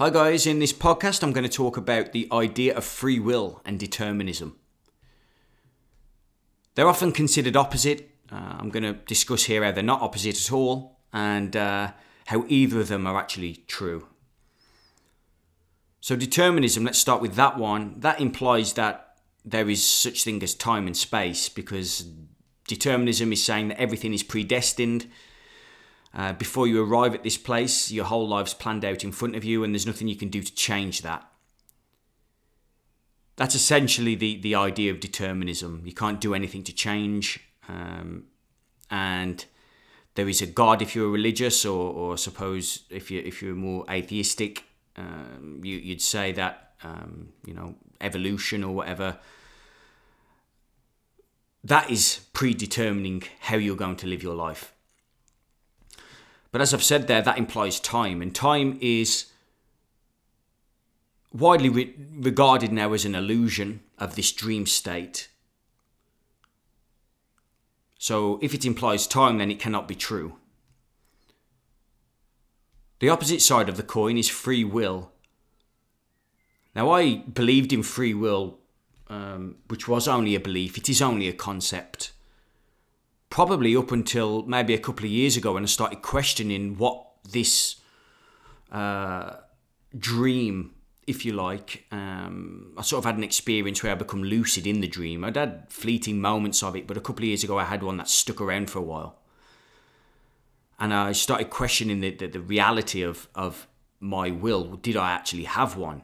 Hi, guys. In this podcast, I'm going to talk about the idea of free will and determinism. They're often considered opposite. Uh, I'm going to discuss here how they're not opposite at all and uh, how either of them are actually true. So, determinism, let's start with that one. That implies that there is such thing as time and space because determinism is saying that everything is predestined uh, before you arrive at this place, your whole life's planned out in front of you, and there's nothing you can do to change that. That's essentially the, the idea of determinism. You can't do anything to change, um, and there is a God if you're religious, or, or suppose if you if you're more atheistic, um, you, you'd say that um, you know evolution or whatever. That is predetermining how you're going to live your life. But as I've said there, that implies time, and time is widely re- regarded now as an illusion of this dream state. So if it implies time, then it cannot be true. The opposite side of the coin is free will. Now, I believed in free will, um, which was only a belief, it is only a concept probably up until maybe a couple of years ago when I started questioning what this uh, dream, if you like, um, I sort of had an experience where I become lucid in the dream. I'd had fleeting moments of it, but a couple of years ago I had one that stuck around for a while. And I started questioning the, the, the reality of, of my will. Did I actually have one?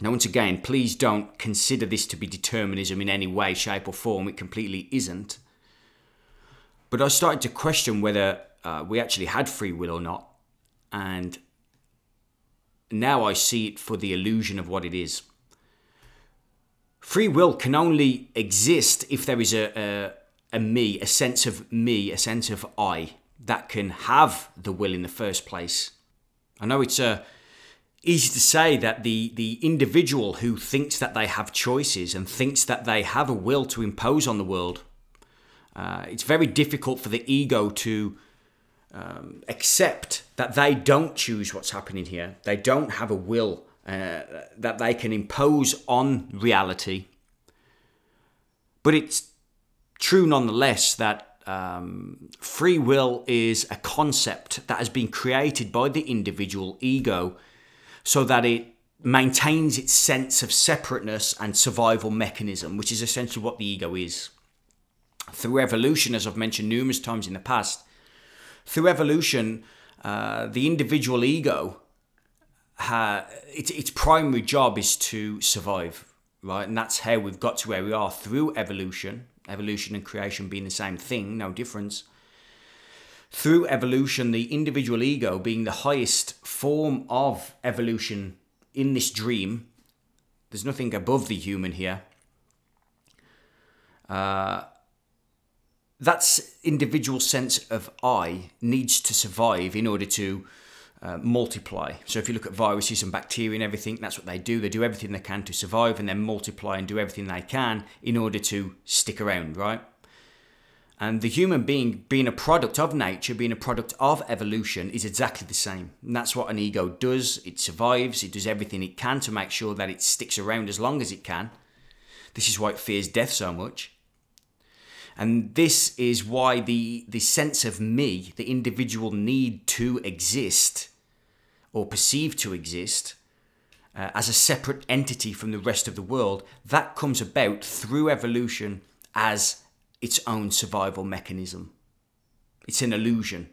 Now, once again, please don't consider this to be determinism in any way, shape, or form. It completely isn't. But I started to question whether uh, we actually had free will or not. And now I see it for the illusion of what it is. Free will can only exist if there is a, a, a me, a sense of me, a sense of I that can have the will in the first place. I know it's uh, easy to say that the, the individual who thinks that they have choices and thinks that they have a will to impose on the world uh, it's very difficult for the ego to um, accept that they don't choose what's happening here. They don't have a will uh, that they can impose on reality. But it's true nonetheless that um, free will is a concept that has been created by the individual ego so that it maintains its sense of separateness and survival mechanism, which is essentially what the ego is through evolution, as I've mentioned numerous times in the past, through evolution, uh, the individual ego, its, its primary job is to survive, right? And that's how we've got to where we are through evolution, evolution and creation being the same thing, no difference. Through evolution, the individual ego being the highest form of evolution in this dream, there's nothing above the human here. Uh, that individual sense of I needs to survive in order to uh, multiply. So if you look at viruses and bacteria and everything, that's what they do. They do everything they can to survive and then multiply and do everything they can in order to stick around, right? And the human being, being a product of nature, being a product of evolution, is exactly the same. And that's what an ego does. It survives, it does everything it can to make sure that it sticks around as long as it can. This is why it fears death so much. And this is why the, the sense of me, the individual need to exist or perceive to exist uh, as a separate entity from the rest of the world, that comes about through evolution as its own survival mechanism. It's an illusion.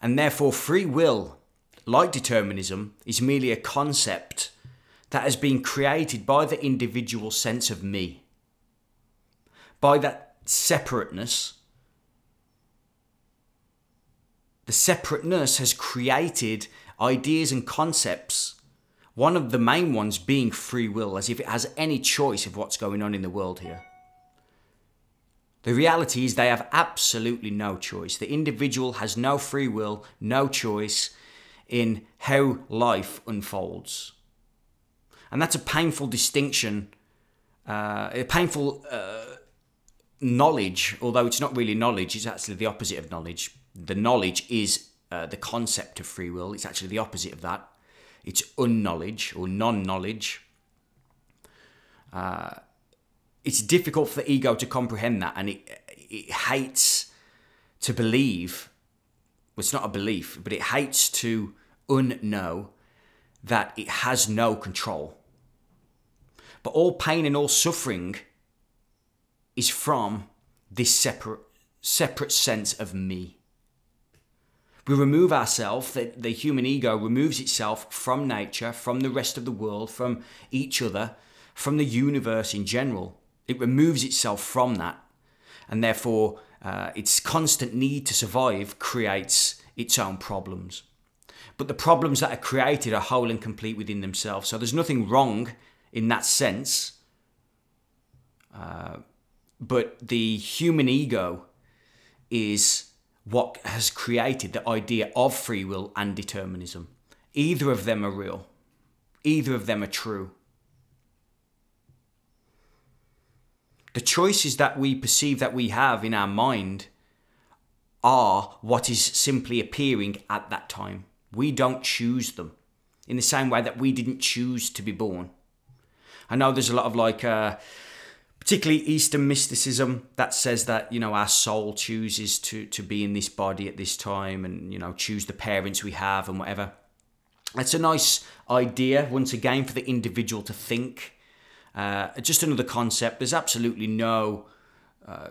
And therefore, free will, like determinism, is merely a concept that has been created by the individual sense of me. By that separateness, the separateness has created ideas and concepts. One of the main ones being free will, as if it has any choice of what's going on in the world here. The reality is they have absolutely no choice. The individual has no free will, no choice in how life unfolds. And that's a painful distinction, uh, a painful uh, knowledge, although it's not really knowledge, it's actually the opposite of knowledge. The knowledge is uh, the concept of free will. It's actually the opposite of that. it's unknowledge or non knowledge. Uh, it's difficult for the ego to comprehend that, and it, it hates to believe. Well, it's not a belief, but it hates to unknow that it has no control. But all pain and all suffering is from this separate separate sense of me. We remove ourselves, the, the human ego removes itself from nature, from the rest of the world, from each other, from the universe in general. It removes itself from that. And therefore, uh, its constant need to survive creates its own problems. But the problems that are created are whole and complete within themselves. So there's nothing wrong in that sense. Uh, but the human ego is what has created the idea of free will and determinism. Either of them are real, either of them are true. The choices that we perceive that we have in our mind are what is simply appearing at that time. We don't choose them in the same way that we didn't choose to be born. I know there's a lot of like, uh, particularly Eastern mysticism that says that you know our soul chooses to to be in this body at this time and you know choose the parents we have and whatever. That's a nice idea once again for the individual to think. Uh, just another concept. There's absolutely no. Uh,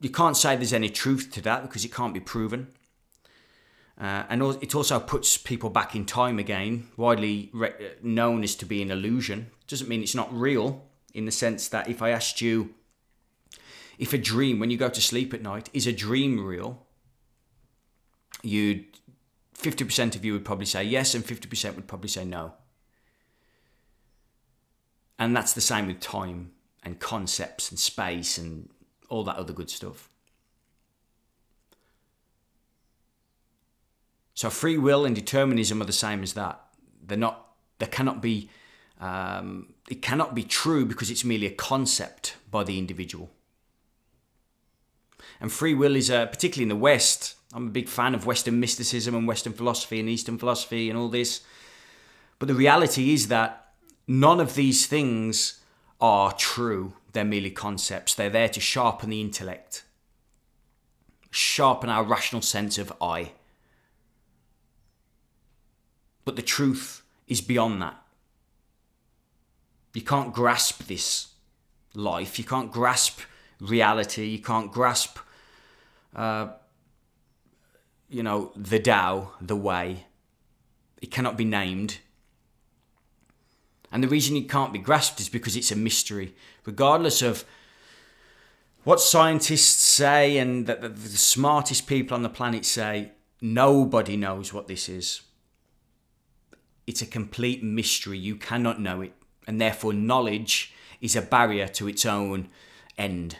you can't say there's any truth to that because it can't be proven. Uh, and it also puts people back in time again, widely re- known as to be an illusion. Doesn't mean it's not real in the sense that if I asked you if a dream, when you go to sleep at night, is a dream real, you'd 50% of you would probably say yes, and 50% would probably say no. And that's the same with time and concepts and space and all that other good stuff. So free will and determinism are the same as that. They're not. There cannot be um, it cannot be true because it's merely a concept by the individual. And free will is, uh, particularly in the West, I'm a big fan of Western mysticism and Western philosophy and Eastern philosophy and all this. But the reality is that none of these things are true. They're merely concepts. They're there to sharpen the intellect, sharpen our rational sense of I. But the truth is beyond that. You can't grasp this life. You can't grasp reality. You can't grasp, uh, you know, the Tao, the way. It cannot be named. And the reason it can't be grasped is because it's a mystery. Regardless of what scientists say and that the, the smartest people on the planet say, nobody knows what this is. It's a complete mystery. You cannot know it and therefore knowledge is a barrier to its own end.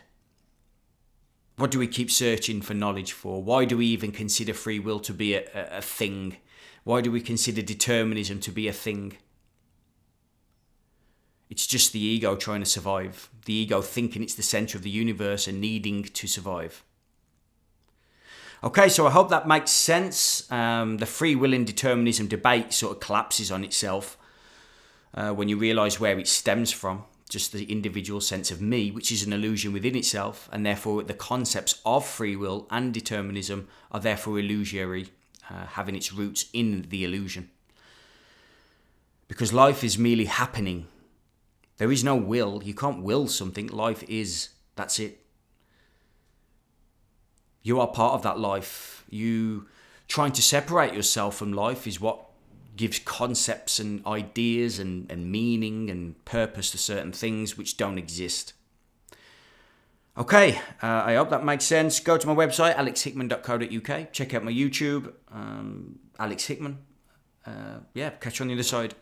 What do we keep searching for knowledge for? Why do we even consider free will to be a, a, thing? Why do we consider determinism to be a thing? It's just the ego trying to survive, the ego thinking it's the center of the universe and needing to survive. Okay, so I hope that makes sense. Um, the free will and determinism debate sort of collapses on itself uh, when you realize where it stems from, just the individual sense of me, which is an illusion within itself, and therefore the concepts of free will and determinism are therefore illusory, uh, having its roots in the illusion. Because life is merely happening. There is no will. You can't will something. Life is. That's it. You are part of that life. You trying to separate yourself from life is what gives concepts and ideas and, and meaning and purpose to certain things which don't exist. Okay, uh, I hope that makes sense. Go to my website, alexhickman.co.uk. Check out my YouTube, um, Alex Hickman. Uh, yeah, catch you on the other side.